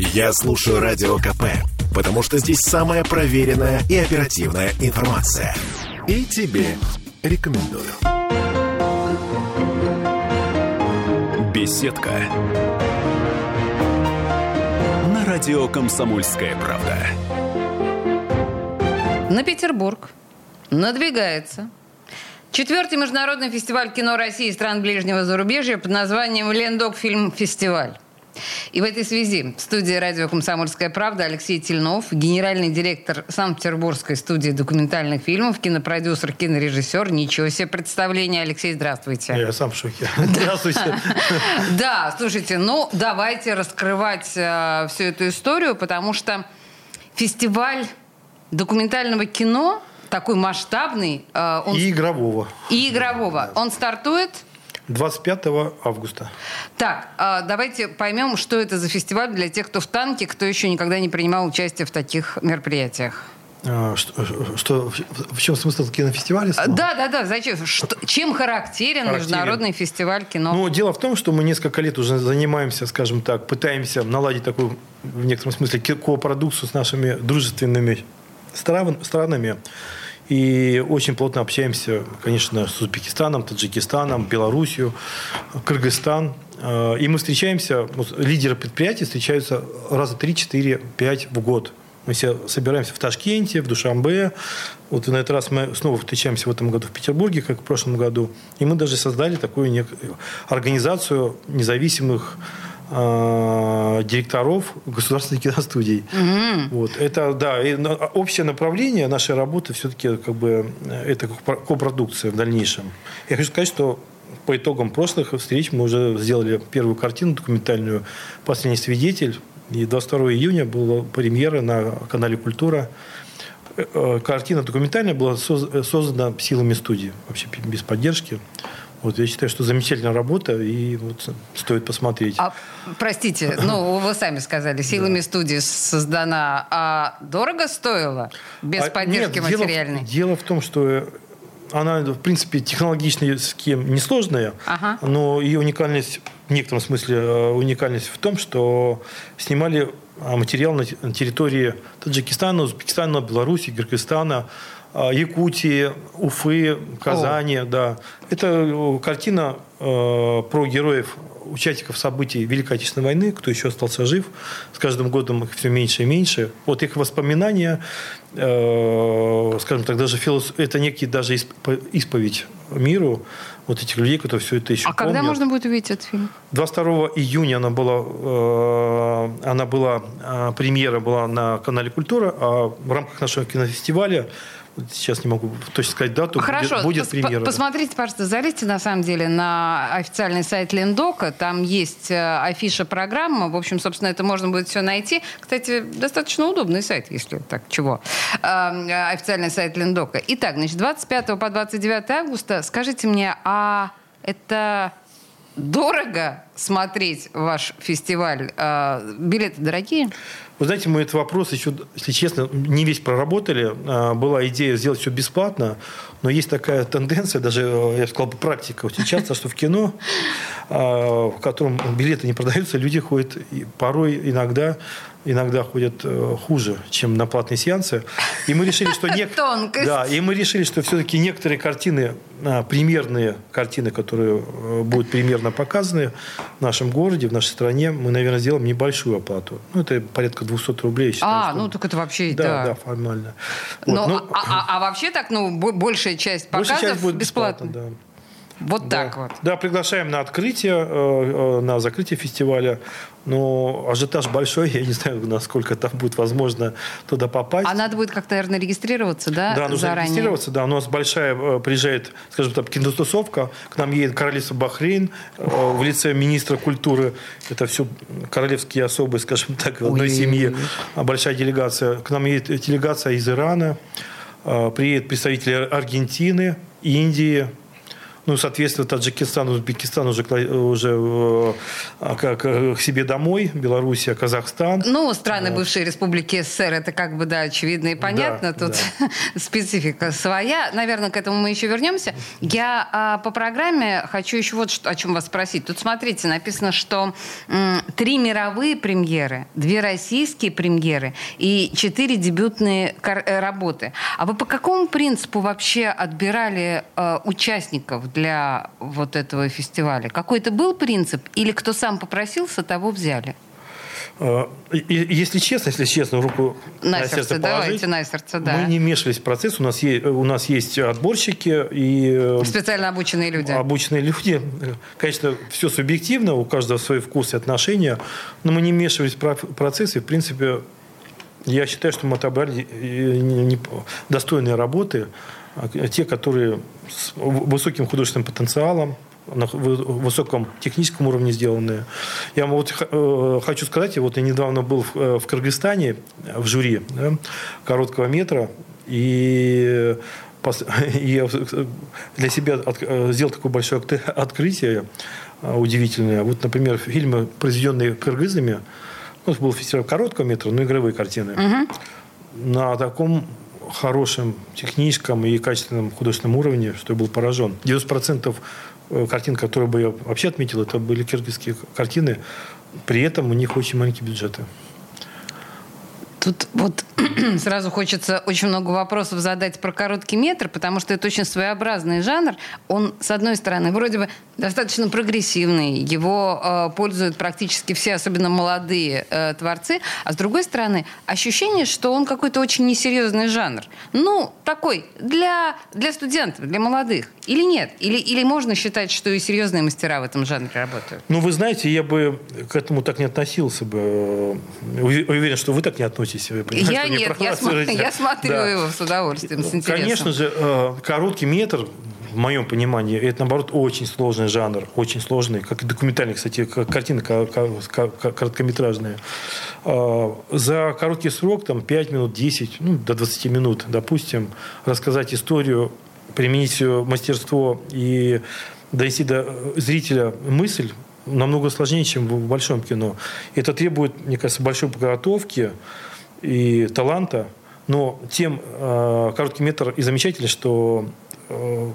Я слушаю Радио КП, потому что здесь самая проверенная и оперативная информация. И тебе рекомендую. Беседка. На радио «Комсомольская правда». На Петербург надвигается четвертый международный фестиваль кино России и стран ближнего зарубежья под названием «Лендок фильм фестиваль». И в этой связи в студии радио «Комсомольская правда» Алексей Тельнов, генеральный директор Санкт-Петербургской студии документальных фильмов, кинопродюсер, кинорежиссер. Ничего себе представление. Алексей, здравствуйте. Я сам в шоке. Здравствуйте. Да, слушайте, ну давайте раскрывать э, всю эту историю, потому что фестиваль документального кино такой масштабный. э, он- И игрового. и игрового. Он стартует 25 августа. Так, а, давайте поймем, что это за фестиваль для тех, кто в танке, кто еще никогда не принимал участие в таких мероприятиях. А, Что, что- в- чем смысл кинофестиваля? А, Да, да, да. Зачем? Что- чем характерен, Характерен. международный фестиваль кино? Ну, дело в том, что мы несколько лет уже занимаемся, скажем так, пытаемся наладить такую, в некотором смысле, ки- копродукцию с нашими дружественными стран- странами. И очень плотно общаемся, конечно, с Узбекистаном, Таджикистаном, Белоруссию, Кыргызстан. Э, И мы встречаемся, лидеры предприятий встречаются раза 3, 4, 5 в год. Мы все собираемся в Ташкенте, в Душамбе. Вот на этот раз мы снова встречаемся в этом году в Петербурге, как в прошлом году. И мы даже создали такую организацию независимых директоров государственных киностудий. Вот. Это, да, и на- общее направление нашей работы все-таки как бы э, это копро- копродукция в дальнейшем. Я хочу сказать, что по итогам прошлых встреч мы уже сделали первую картину документальную «Последний свидетель». И 22 июня была премьера на канале «Культура». Э, э, Картина документальная была соз- создана силами студии, вообще без поддержки. Вот, я считаю, что замечательная работа, и вот стоит посмотреть. А, простите, ну, вы сами сказали, силами студии создана. А дорого стоило? Без А, поддержки нет, дело материальной? Дело, в том, что она, в принципе, технологически несложная, Ага. но ее уникальность, в некотором смысле, э, уникальность в том, что снимали а, материал на те- на территории Таджикистана, Узбекистана, Беларуси, Киргизстана, Якутии, Уфы, Казани, да. Это картина э, про героев, участников событий Великой Отечественной войны, кто еще остался жив. С каждым годом их все меньше и меньше. Вот их воспоминания, э, скажем так, даже филос... это некий даже исп- исповедь миру вот этих людей, которые все это еще А когда помнят. можно будет увидеть этот фильм? 22 июня она была, э, она была э, премьера была на канале Культура, а в рамках нашего кинофестиваля сейчас не могу точно сказать дату. Хорошо, будет, будет премьера. по- посмотрите, пожалуйста, залезьте на самом деле на официальный сайт Лендока, там есть э, афиша программы, в общем, собственно, это можно будет все найти. Кстати, достаточно удобный сайт, если так чего. Э, э, Официальный сайт Лендока. Итак, значит, 25 по 29 августа, скажите мне, а это дорого смотреть ваш фестиваль? Э, Билеты дорогие? Вы знаете, мы этот вопрос еще, если честно, не весь проработали. А, Была идея сделать все бесплатно, но есть такая тенденция, даже, э, я бы сказал, практика очень часто, что в кино, а, в котором билеты не продаются, люди ходят порой иногда иногда ходят э, хуже, чем на платные сеансы. И мы решили, что нек-. Да, и мы решили, что все-таки некоторые картины, а, примерные картины, которые э, будут примерно показаны в нашем городе, в нашей стране, мы, наверное, сделаем небольшую оплату. Ну, это порядка 200 рублей. считаю, А, что- ну так это вообще, да, да. да, формально. Вот, Ну, ну, а, а- а вообще так, ну, бо- большая часть показов большая часть будет бесплатно. бесплатно. да. Вот Да. так вот. Да, приглашаем на открытие, э, э, на закрытие фестиваля. Но ажиотаж большой, я не знаю, насколько там будет возможно туда попасть. А надо будет как-то, наверное, регистрироваться, да, Да, нужно заранее? регистрироваться. Да, у нас большая э, приезжает, скажем так, кинотусовка. К нам едет королевство Бахрейн в лице министра культуры. Это все королевские особы, скажем так, в одной Ой. семье. А Большая делегация. К нам едет делегация из Ирана. Приедет представители Аргентины, Индии. Ну, соответственно, Таджикистан, Узбекистан уже, уже э, как к себе домой, Белоруссия, Казахстан. Ну, страны вот. бывшей республики СССР, это как бы, да, очевидно и понятно. Да, Тут да. специфика своя. Наверное, к этому мы еще вернемся. Я а, по программе хочу еще вот что, о чем вас спросить. Тут, смотрите, написано, что м, три мировые премьеры, две российские премьеры и четыре дебютные э, работы. А вы по какому принципу вообще отбирали э, участников для вот этого фестиваля? Какой-то был принцип? Или кто сам попросился, того взяли? А, если честно, если честно, руку на, на сердце, сердце давайте на сердце, да. Мы не вмешивались в процесс. У нас есть, у нас есть отборщики и э, специально обученные люди. Обученные люди. Конечно, все субъективно, у каждого свой вкус и отношения, но мы не вмешивались в процесс и, в принципе, я считаю, что мы отобрали э, достойные работы, те, которые с высоким художественным потенциалом, на высоком техническом уровне сделанные. Я вот э, хочу сказать, вот я недавно был в, э, в Кыргызстане в жюри да, короткого метра, и я для себя от, э, сделал такое большое открытие удивительное. Вот, например, фильмы, произведенные кыргызами, ну, был фестиваль короткого метра, но игровые картины, угу. на таком хорошем техническом и качественном художественном уровне, что я был поражен. 90% Э, картин, которые бы я вообще отметил, это были киргизские картины. При этом у них очень маленькие бюджеты. Тут вот сразу хочется очень много вопросов задать про короткий метр, потому что это очень своеобразный жанр. Он, с одной стороны, вроде бы достаточно прогрессивный, его э, пользуют практически все, особенно молодые э, творцы, а с другой стороны, ощущение, что он какой-то очень несерьезный жанр. Ну, такой, для, для студентов, для молодых. Или нет? Или, или можно считать, что и серьезные мастера в этом жанре работают? Ну, вы знаете, я бы к этому так не относился бы. Уверен, что вы так не относитесь. Вы я нет, я, см- я смотрю да. его с удовольствием, с интересом. Конечно же, э, короткий метр в моем понимании, это, наоборот, очень сложный жанр, очень сложный, как и документальный, кстати, картины короткометражные. Э, за короткий срок, там, 5 минут, 10, ну, до 20 минут, допустим, рассказать историю, применить мастерство и донести до зрителя мысль, намного сложнее, чем в большом кино. Это требует, мне кажется, большой подготовки, и таланта, но тем э, короткий метр и замечательный, что э,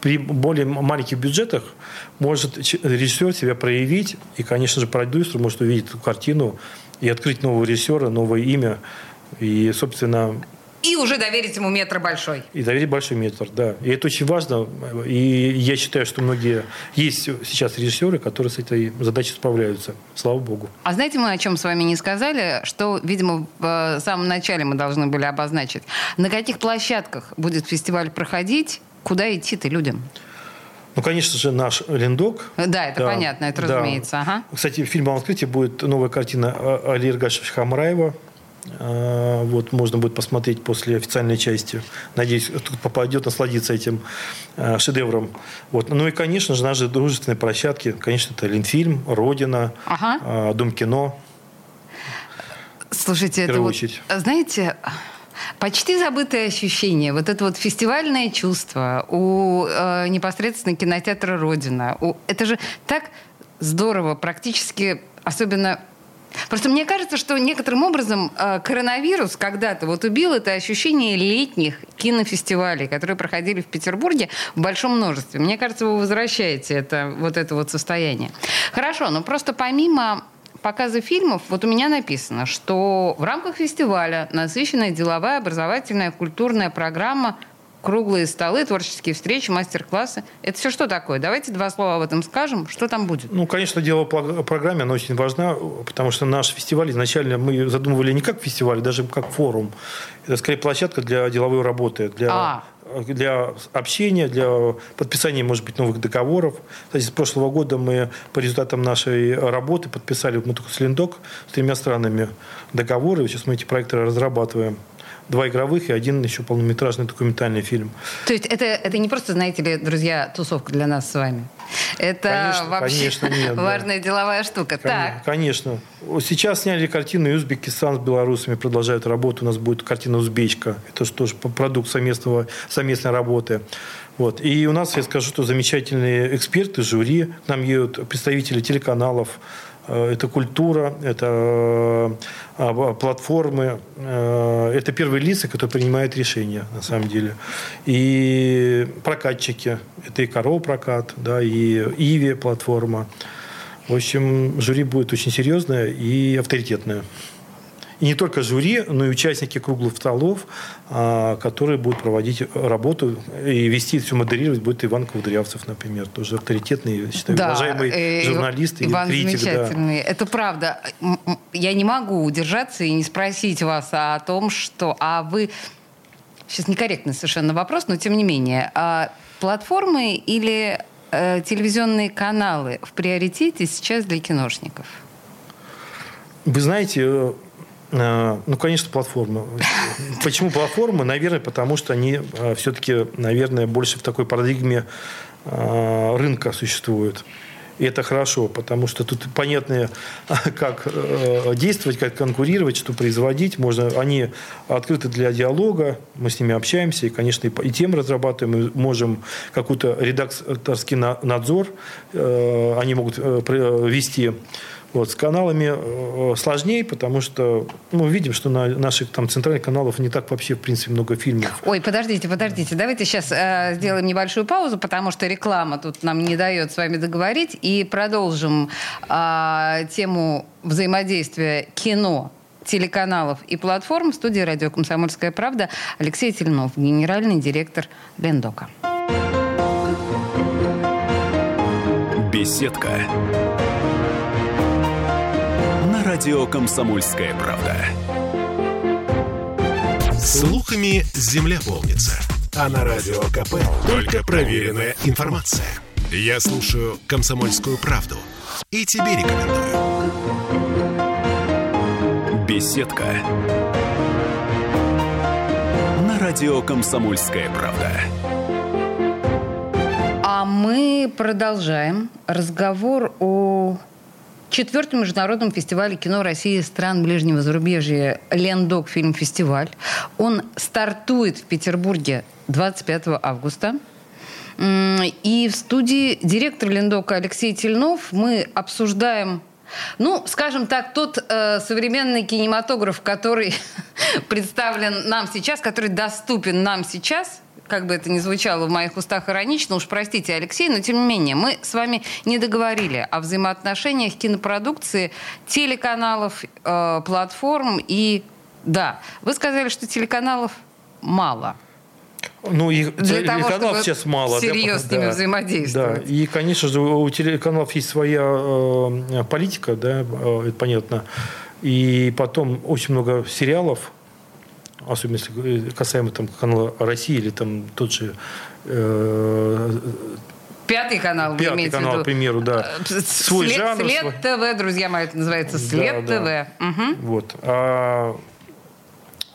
при более маленьких бюджетах может режиссер себя проявить, и, конечно же, продюсер может увидеть эту картину и открыть нового режиссера, новое имя. И, собственно, и уже доверить ему метр большой. И доверить большой метр, да. И это очень важно. И я считаю, что многие... Есть сейчас режиссеры, которые с этой задачей справляются. Слава богу. А знаете, мы о чем с вами не сказали, что, видимо, в самом начале мы должны были обозначить. На каких площадках будет фестиваль проходить? Куда идти-то людям? Ну, конечно же, наш Лендок. Да, это да, понятно, это да. разумеется. Ага. Кстати, в фильме «Открытие» будет новая картина Али Иргашевича Хамраева а, вот, можно будет посмотреть после официальной части. Надеюсь, тут попадет насладиться этим а, шедевром. Вот. Ну и, конечно же, наши дружественные площадки. Конечно, это Ленфильм, Родина, ага. А, Дом кино. Слушайте, это вот, знаете, почти забытое ощущение, вот это вот фестивальное чувство у э, непосредственно кинотеатра Родина. У, это же так здорово, практически, особенно Просто мне кажется, что некоторым образом э, коронавирус когда-то вот убил это ощущение летних кинофестивалей, которые проходили в Петербурге в большом множестве. Мне кажется, вы возвращаете это, вот это вот состояние. Хорошо, но просто помимо показа фильмов, вот у меня написано, что в рамках фестиваля насыщенная деловая, образовательная, культурная программа круглые столы, творческие встречи, мастер-классы. Это все что такое? Давайте два слова об этом скажем. Что там будет? Ну, конечно, дело о программе, она очень важна, потому что наш фестиваль изначально мы задумывали не как фестиваль, даже как форум. Это скорее площадка для деловой работы, для а для общения, для подписания, может быть, новых договоров. Кстати, с прошлого года мы по результатам нашей работы подписали, мы только с Линдок, с тремя странами договоры. Сейчас мы эти проекты разрабатываем. Два игровых и один еще полнометражный документальный фильм. То есть это, это не просто, знаете ли, друзья, тусовка для нас с вами? Это конечно, вообще конечно, нет, важная да. деловая штука. Так. Конечно. Сейчас сняли картину, Узбекистан с белорусами продолжают работу. У нас будет картина «Узбечка». Это же тоже продукт совместного, совместной работы. Вот. И у нас, я скажу, что замечательные эксперты, жюри. К нам едут представители телеканалов, это культура, это э, платформы, э, это первые лица, которые принимают решения, на самом деле. И прокатчики, это и Коро прокат, да, и Иви платформа. В общем, жюри будет очень серьезное и авторитетное. И не только жюри, но и участники круглых столов, а, которые будут проводить работу и вести все модерировать будет Иван Ковдрявцев, например, тоже авторитетный, считаю, да, уважаемый э, журналист и Иван критик. Замечательный. Да. Это правда. Я не могу удержаться и не спросить вас о том, что... А вы... Сейчас некорректный совершенно вопрос, но тем не менее. А платформы или э, телевизионные каналы в приоритете сейчас для киношников? Вы знаете, Э, ну, конечно, платформы. Почему платформы? Наверное, потому что они э, все-таки, наверное, больше в такой парадигме э, рынка существуют. И это хорошо, потому что тут понятно, как действовать, как конкурировать, что производить. Можно, они открыты для диалога, мы с ними общаемся, и, конечно, и тем разрабатываем, мы можем какой-то редакторский надзор, они могут вести вот, с каналами э, сложнее, потому что мы ну, видим, что на наших там центральных каналах не так вообще, в принципе, много фильмов. Ой, подождите, подождите. Давайте сейчас э, сделаем небольшую паузу, потому что реклама тут нам не дает с вами договорить. И продолжим э, тему взаимодействия кино телеканалов и платформ в студии «Радио Комсомольская правда» Алексей Тельнов, генеральный директор Лендока. Беседка Радио «Комсомольская правда». Слухами земля полнится. А на Радио КП только проверенная информация. Я слушаю «Комсомольскую правду» и тебе рекомендую. Беседка. На радио «Комсомольская правда». А мы продолжаем разговор о четвертом международном фестивале кино России стран ближнего зарубежья «Лендок фильм-фестиваль». Он стартует в Петербурге 25 августа. И в студии директор Лендока Алексей Тельнов мы обсуждаем ну, скажем так, тот э, современный кинематограф, который представлен нам сейчас, который доступен нам сейчас, как бы это ни звучало в моих устах иронично, уж простите, Алексей, но тем не менее, мы с вами не договорили о взаимоотношениях кинопродукции, телеканалов, э, платформ и... Да, вы сказали, что телеканалов мало. Ну, и Для телеканалов того, сейчас мало. Серьезно да, с ними да, взаимодействовать. Да. И, конечно же, у телеканалов есть своя э, политика, да, э, это понятно. И потом очень много сериалов, особенно если касаемо там, канала России или там тот же э, Пятый канал, Пятый вы канал, в виду? к примеру, да. Э, свой след, жанр. След свой... ТВ, друзья мои, это называется След да, ТВ. Да. Угу. Вот. А,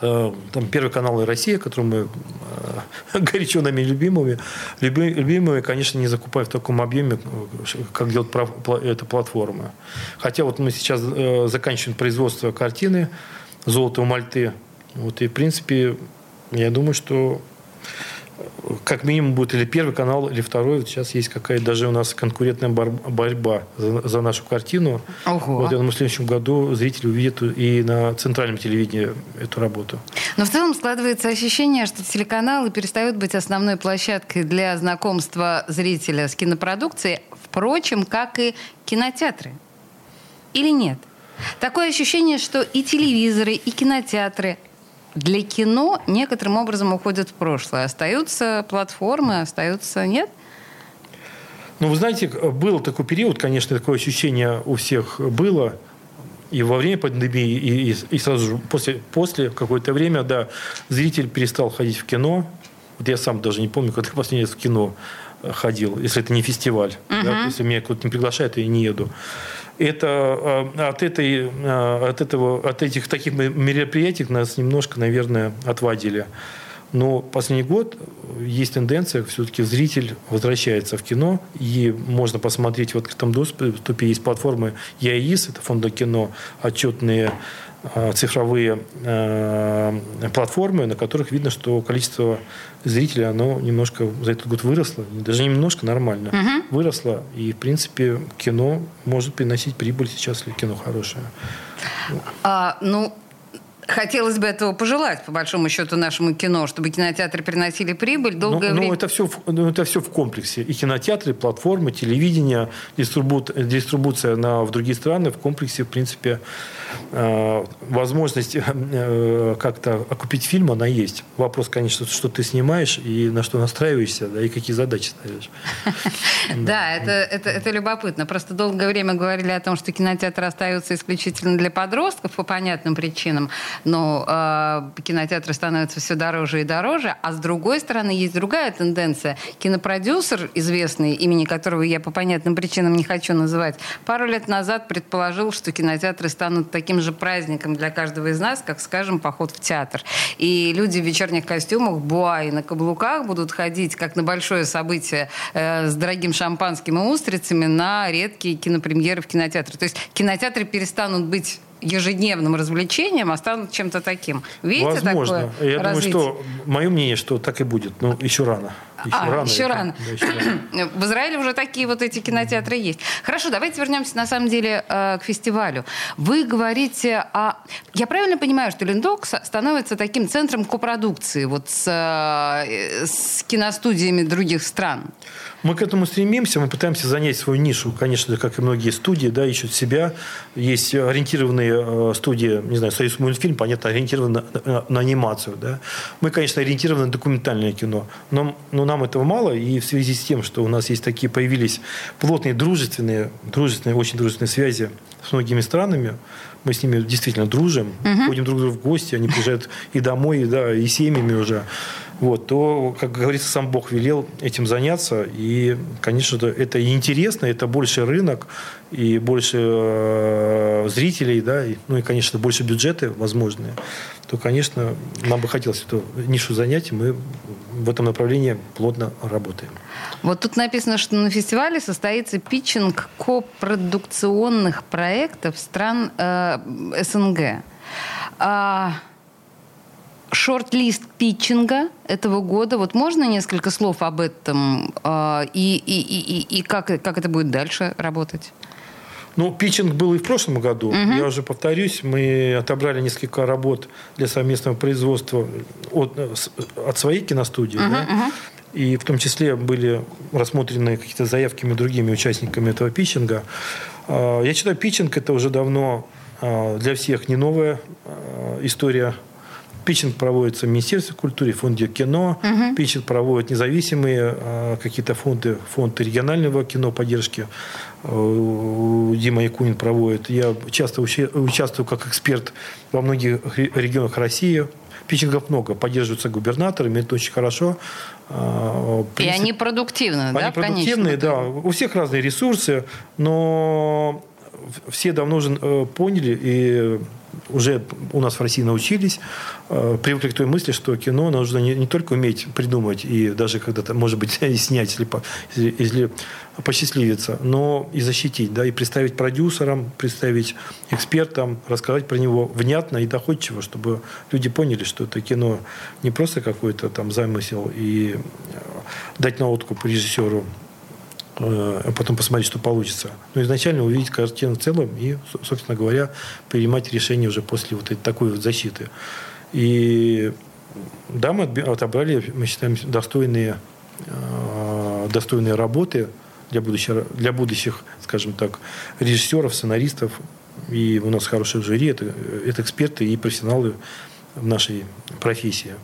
а, там Первый канал и Россия, который мы а, горячо нами любимыми, люби, любимые, конечно, не закупают в таком объеме, как делает эта платформа. Хотя вот мы сейчас э, заканчиваем производство картины «Золото у Мальты», вот, и, в принципе, я думаю, что как минимум будет или первый канал, или второй. Вот сейчас есть какая-то даже у нас конкурентная борьба за, за нашу картину. Ого. Вот я думаю, в следующем году зрители увидят и на центральном телевидении эту работу. Но в целом складывается ощущение, что телеканалы перестают быть основной площадкой для знакомства зрителя с кинопродукцией, впрочем, как и кинотеатры. Или нет? Такое ощущение, что и телевизоры, и кинотеатры для кино некоторым образом уходят в прошлое. Остаются платформы, остаются... Нет? Ну, вы знаете, был такой период, конечно, такое ощущение у всех было, и во время пандемии, и, и, и сразу же после, после какое-то время, да, зритель перестал ходить в кино. Вот я сам даже не помню, когда последний раз в кино ходил, если это не фестиваль. Uh-huh. Да, если меня кто-то не приглашает, я не еду. Это от, этой, от, этого, от этих таких мероприятий нас немножко, наверное, отвадили. Но последний год есть тенденция, все-таки зритель возвращается в кино, и можно посмотреть в открытом доступе. Есть платформы ЯИС, это фонда кино, отчетные а, цифровые э, платформы, на которых видно, что количество зрителей, оно немножко за этот год выросло. Даже немножко, нормально. Угу. Выросло. И, в принципе, кино может приносить прибыль сейчас, если кино хорошее. А, ну, Хотелось бы этого пожелать, по большому счету, нашему кино, чтобы кинотеатры приносили прибыль долгое ну, время. Ну, это все, ну, это все в комплексе. И кинотеатры, и платформы, телевидение, дистрибу... дистрибуция на, в другие страны в комплексе, в принципе, э, возможность э, как-то окупить фильм, она есть. Вопрос, конечно, что ты снимаешь и на что настраиваешься, да, и какие задачи ставишь. Да, это любопытно. Просто долгое время говорили о том, что кинотеатры остаются исключительно для подростков по понятным причинам но э, кинотеатры становятся все дороже и дороже, а с другой стороны есть другая тенденция. Кинопродюсер, известный, имени которого я по понятным причинам не хочу называть, пару лет назад предположил, что кинотеатры станут таким же праздником для каждого из нас, как, скажем, поход в театр. И люди в вечерних костюмах, буа и на каблуках будут ходить, как на большое событие, э, с дорогим шампанским и устрицами на редкие кинопремьеры в кинотеатре. То есть кинотеатры перестанут быть ежедневным развлечением, а станут чем-то таким. Видите Возможно. такое Я развитие? думаю, что мое мнение, что так и будет. Но еще рано. Еще а, рано. Еще рано. Да, еще рано. В Израиле уже такие вот эти кинотеатры есть. Хорошо, давайте вернемся на самом деле э, к фестивалю. Вы говорите о... Я правильно понимаю, что Линдок становится таким центром копродукции вот с, э, с киностудиями других стран? Мы к этому стремимся, мы пытаемся занять свою нишу, конечно, как и многие студии, да, ищут себя. Есть ориентированные э, студии, не знаю, Союз мультфильм, понятно, ориентированы на, на, на анимацию, да. Мы, конечно, ориентированы на документальное кино, но, но нам этого мало, и в связи с тем, что у нас есть такие, появились плотные дружественные, дружественные, очень дружественные связи с многими странами, мы с ними действительно дружим, угу. ходим друг к другу в гости, они приезжают и домой, и, да, и семьями уже вот, то, как говорится, сам Бог велел этим заняться. И, конечно, это интересно, это больше рынок, и больше э, зрителей, да, и, ну и, конечно, больше бюджеты возможные, то, конечно, нам бы хотелось эту нишу занять, и мы в этом направлении плотно работаем. Вот тут написано, что на фестивале состоится питчинг копродукционных проектов стран э, СНГ. А шорт-лист питчинга этого года. Вот можно несколько слов об этом э, и, и, и, и как, как это будет дальше работать? Ну, питчинг был и в прошлом году. Угу. Я уже повторюсь, мы отобрали несколько работ для совместного производства от, от своей киностудии. Угу, да? угу. И в том числе были рассмотрены какие-то заявками другими участниками этого питчинга. А, я считаю, питчинг это уже давно а, для всех не новая история Питчинг проводится в Министерстве культуры, фонде кино. Угу. Питчинг проводят независимые э, какие-то фонды, фонд регионального кино поддержки. Э, Дима Якунин проводит. Я часто участвую как эксперт во многих регионах России. Питчингов много, поддерживаются губернаторами, это очень хорошо. Э, принцип... И они продуктивны, они да? продуктивные, да. У всех разные ресурсы, но все давно уже поняли и уже у нас в России научились, э, привыкли к той мысли, что кино нужно не, не только уметь придумать и даже когда-то, может быть, и снять, если, если, если посчастливится, но и защитить, да, и представить продюсерам, представить экспертам, рассказать про него внятно и доходчиво, чтобы люди поняли, что это кино не просто какой-то там замысел и э, дать на откуп режиссеру а потом посмотреть, что получится. Но изначально увидеть картину в целом и, собственно говоря, принимать решение уже после вот такой вот защиты. И да, мы отобрали, мы считаем, достойные, э, достойные работы для будущих, для будущих, скажем так, режиссеров, сценаристов. И у нас хорошее жюри, это, это эксперты и профессионалы в нашей профессии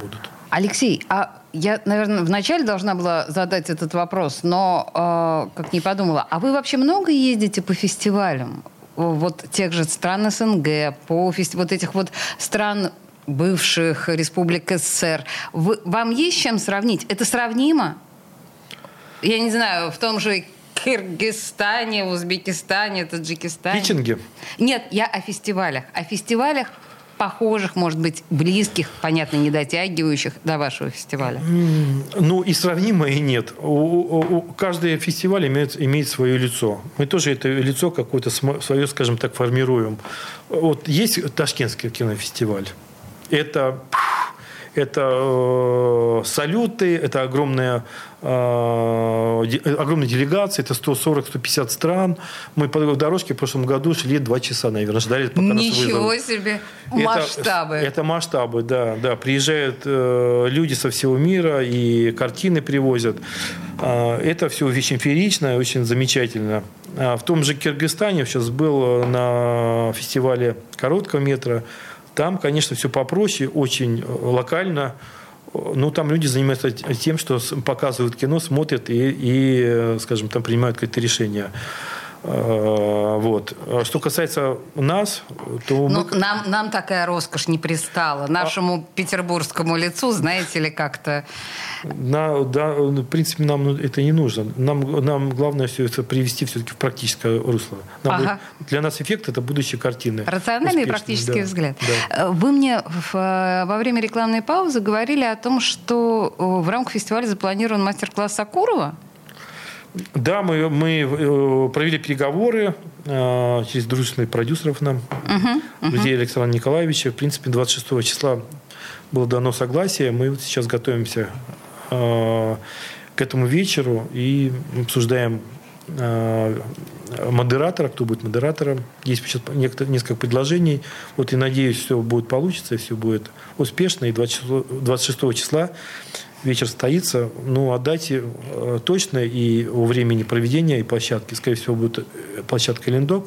будут. Алексей, а я, наверное, вначале должна была задать этот вопрос, но э, как не подумала. А вы вообще много ездите по фестивалям? Вот тех же стран СНГ, по фести... вот этих вот стран бывших республик СССР. Вы, вам есть чем сравнить? Это сравнимо? я не знаю, в том же Кыргызстане, Узбекистане, Таджикистане. Питинге? Нет, я о фестивалях. О фестивалях похожих, может быть, близких, понятно, не дотягивающих до вашего фестиваля? Ну, и сравнимо, и нет. У, у, у, каждый фестиваль имеет, имеет свое лицо. Мы тоже это лицо какое-то свое, скажем так, формируем. Вот есть Ташкентский кинофестиваль. Это это э, салюты, это огромная, э, огромная делегация, это 140-150 стран. Мы по дорожке в прошлом году шли два часа, наверное, ждали, пока Ничего нас себе! Масштабы! Это, это масштабы, да. да. Приезжают э, люди со всего мира и картины привозят. Э, это все очень феерично, очень замечательно. А в том же Киргизстане сейчас был на фестивале короткого метра там, конечно, все попроще, очень э, локально. Ну, там люди занимаются тем, что показывают кино, смотрят и, и э, скажем, там принимают какие-то решения. Э, вот. Что касается нас, то... Ну, мы... нам, нам такая роскошь не пристала. Нашему а... петербургскому лицу, знаете ли, как-то... На, да, в принципе, нам это не нужно. Нам, нам главное все это привести все-таки в практическое русло. Нам ага. будет, для нас эффект – это будущие картины. Рациональный и практический да, взгляд. Да. Вы мне в, во время рекламной паузы говорили о том, что в рамках фестиваля запланирован мастер-класс Сакурова. Да, мы, мы э, провели переговоры э, через дружественных продюсеров нам, uh-huh, uh-huh. друзей Александра Николаевича. В принципе, 26 числа было дано согласие. Мы вот сейчас готовимся э, к этому вечеру и обсуждаем модератора, кто будет модератором. Есть сейчас несколько предложений. Вот и надеюсь, все будет получиться, все будет успешно. И 26, 26 числа вечер состоится. Ну, о дате э, точно и о времени проведения и площадки. Скорее всего, будет э, площадка Лендок.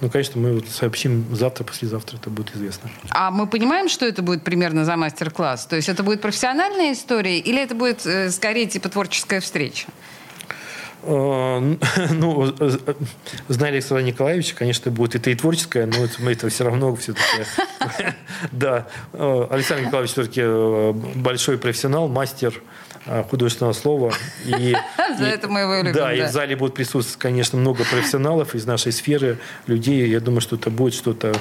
Ну, конечно, мы вот сообщим завтра, послезавтра это будет известно. А мы понимаем, что это будет примерно за мастер-класс? То есть это будет профессиональная история или это будет э, скорее типа творческая встреча? Ну, знали Александра Николаевича, конечно, будет это и творческое, но это, это все равно все-таки... Да, Александр Николаевич все-таки большой профессионал, мастер Э, художественного слова. И, За и, это мы его любим. Да, да, и в зале будут присутствовать, конечно, много профессионалов из нашей сферы, людей. Я думаю, что это будет что-то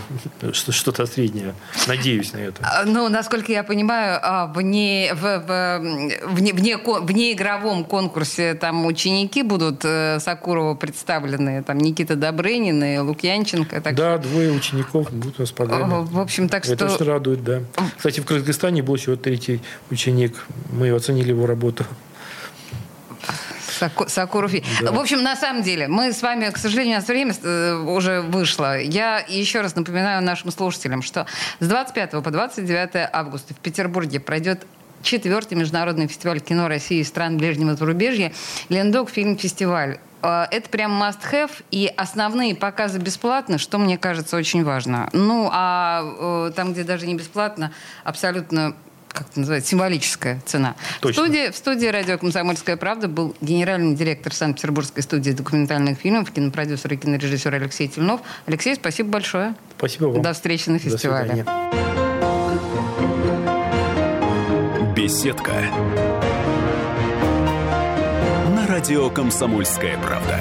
что-то среднее. Надеюсь на это. А, ну, насколько я понимаю, а, вне, в, в, вне, вне, вне игровом конкурсе там ученики будут э, Сакурова представлены. Там Никита Добрынин и Лукьянченко. Так да, что... двое учеников будут у нас в программе. В общем, так это что... Это очень радует, да. Кстати, в Кыргызстане был еще третий ученик. Мы оценили его работу. Сакуров. Да. В общем, на самом деле, мы с вами, к сожалению, у нас время э, уже вышло. Я еще раз напоминаю нашим слушателям, что с 25 по 29 августа в Петербурге пройдет четвертый международный фестиваль кино России и стран ближнего зарубежья «Лендок фильм-фестиваль». Э, это прям must-have, и основные показы бесплатно, что мне кажется очень важно. Ну, а э, там, где даже не бесплатно, абсолютно как это называется, символическая цена. Точно. В студии, в студии радио «Комсомольская правда» был генеральный директор Санкт-Петербургской студии документальных фильмов, кинопродюсер и кинорежиссер Алексей Тельнов. Алексей, спасибо большое. Спасибо вам. До встречи на фестивале. Беседка. На радио «Комсомольская правда».